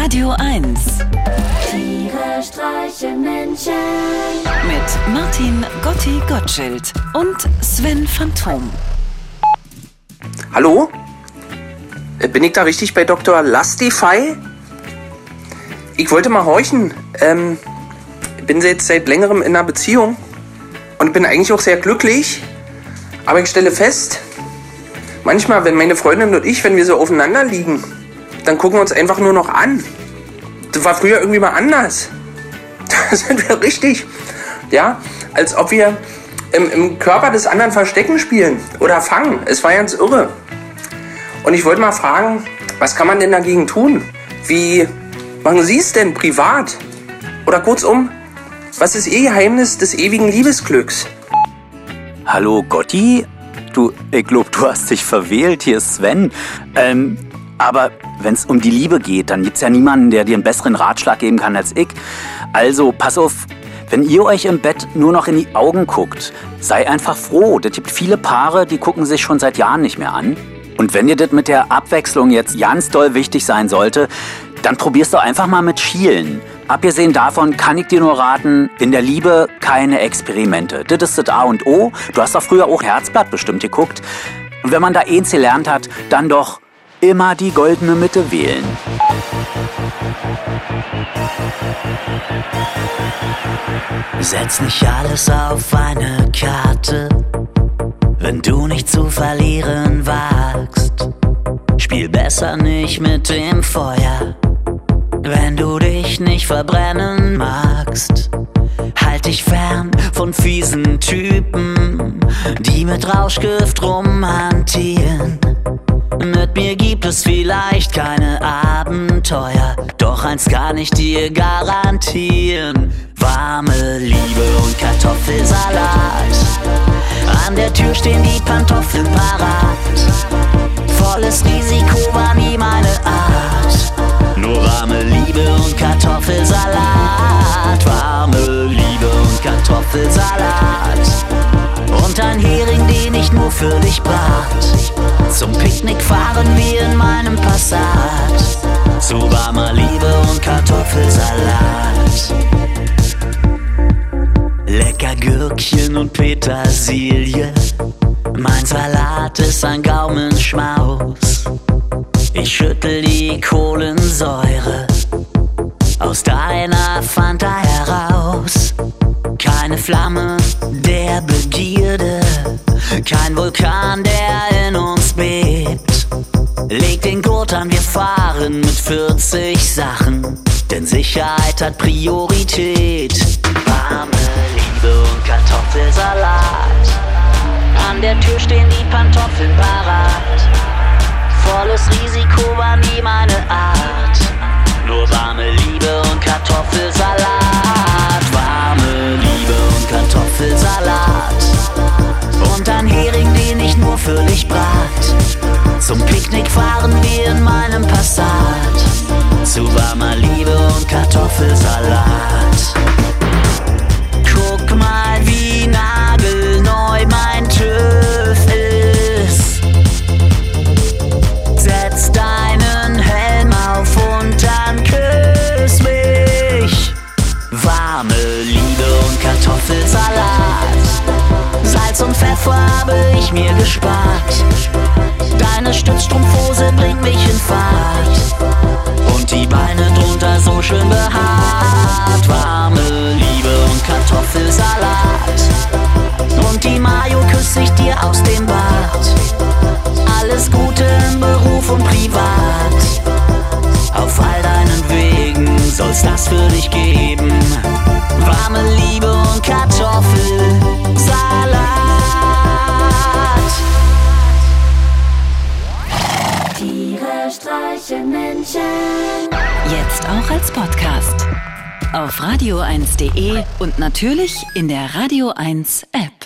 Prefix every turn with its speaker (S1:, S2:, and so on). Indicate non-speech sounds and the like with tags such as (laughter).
S1: Radio 1
S2: Tiere streichen Menschen.
S1: mit Martin Gotti Gottschild und Sven Phantom.
S3: Hallo? Äh, Bin ich da richtig bei Dr. Lastify? Ich wollte mal horchen. Ähm, ich bin jetzt seit längerem in einer Beziehung und bin eigentlich auch sehr glücklich. Aber ich stelle fest, manchmal, wenn meine Freundin und ich, wenn wir so aufeinander liegen, dann gucken wir uns einfach nur noch an. Das war früher irgendwie mal anders. (laughs) Da sind wir richtig, ja, als ob wir im, im Körper des anderen Verstecken spielen oder fangen. Es war ganz irre. Und ich wollte mal fragen, was kann man denn dagegen tun? Wie machen Sie es denn privat? Oder kurzum, was ist Ihr Geheimnis des ewigen Liebesglücks?
S4: Hallo Gotti? Du, ich glaub, du hast dich verwählt. Hier ist Sven. Ähm, aber wenn es um die Liebe geht, dann gibt's ja niemanden, der dir einen besseren Ratschlag geben kann als ich. Also, pass auf, wenn ihr euch im Bett nur noch in die Augen guckt, sei einfach froh. Es gibt viele Paare, die gucken sich schon seit Jahren nicht mehr an. Und wenn dir das mit der Abwechslung jetzt ganz doll wichtig sein sollte, dann probierst du einfach mal mit Schielen. Abgesehen davon kann ich dir nur raten, in der Liebe keine Experimente. Das ist das A und O. Du hast doch früher auch Herzblatt bestimmt geguckt. Und wenn man da eins gelernt hat, dann doch immer die goldene Mitte wählen.
S5: Setz nicht alles auf eine Karte, wenn du nicht zu verlieren wagst. Spiel besser nicht mit dem Feuer, wenn du dich nicht verbrennen magst. Halt dich fern von fiesen Typen, die mit Rauschgift rumhantieren. Mit mir gibt es vielleicht keine Abenteuer, doch eins kann ich dir garantieren. Warme Liebe und Kartoffelsalat. An der Tür stehen die Pantoffeln parat. Passat. Zu warmer Liebe und Kartoffelsalat. Lecker Gürkchen und Petersilie. Mein Salat ist ein Gaumenschmaus. Ich schüttel die Kohlensäure aus deiner Fanta heraus. Keine Flamme der Begierde, kein Vulkan, der an, wir fahren mit 40 Sachen, denn Sicherheit hat Priorität. Warme Liebe und Kartoffelsalat. An der Tür stehen die Pantoffeln parat. Kartoffelsalat. Guck mal, wie nagelneu mein TÜV ist. Setz deinen Helm auf und dann küss mich. Warme Liebe und Kartoffelsalat. Salz und Pfeffer habe ich mir gespart. Deine Stützstrumpfhose bringt mich in Fahrt. Und die Beine drunter so schön Beruf und privat. Auf all deinen Wegen soll's das für dich geben. Warme Liebe und Kartoffelsalat.
S2: Tiere streichen Menschen.
S1: Jetzt auch als Podcast. Auf radio1.de und natürlich in der Radio 1 App.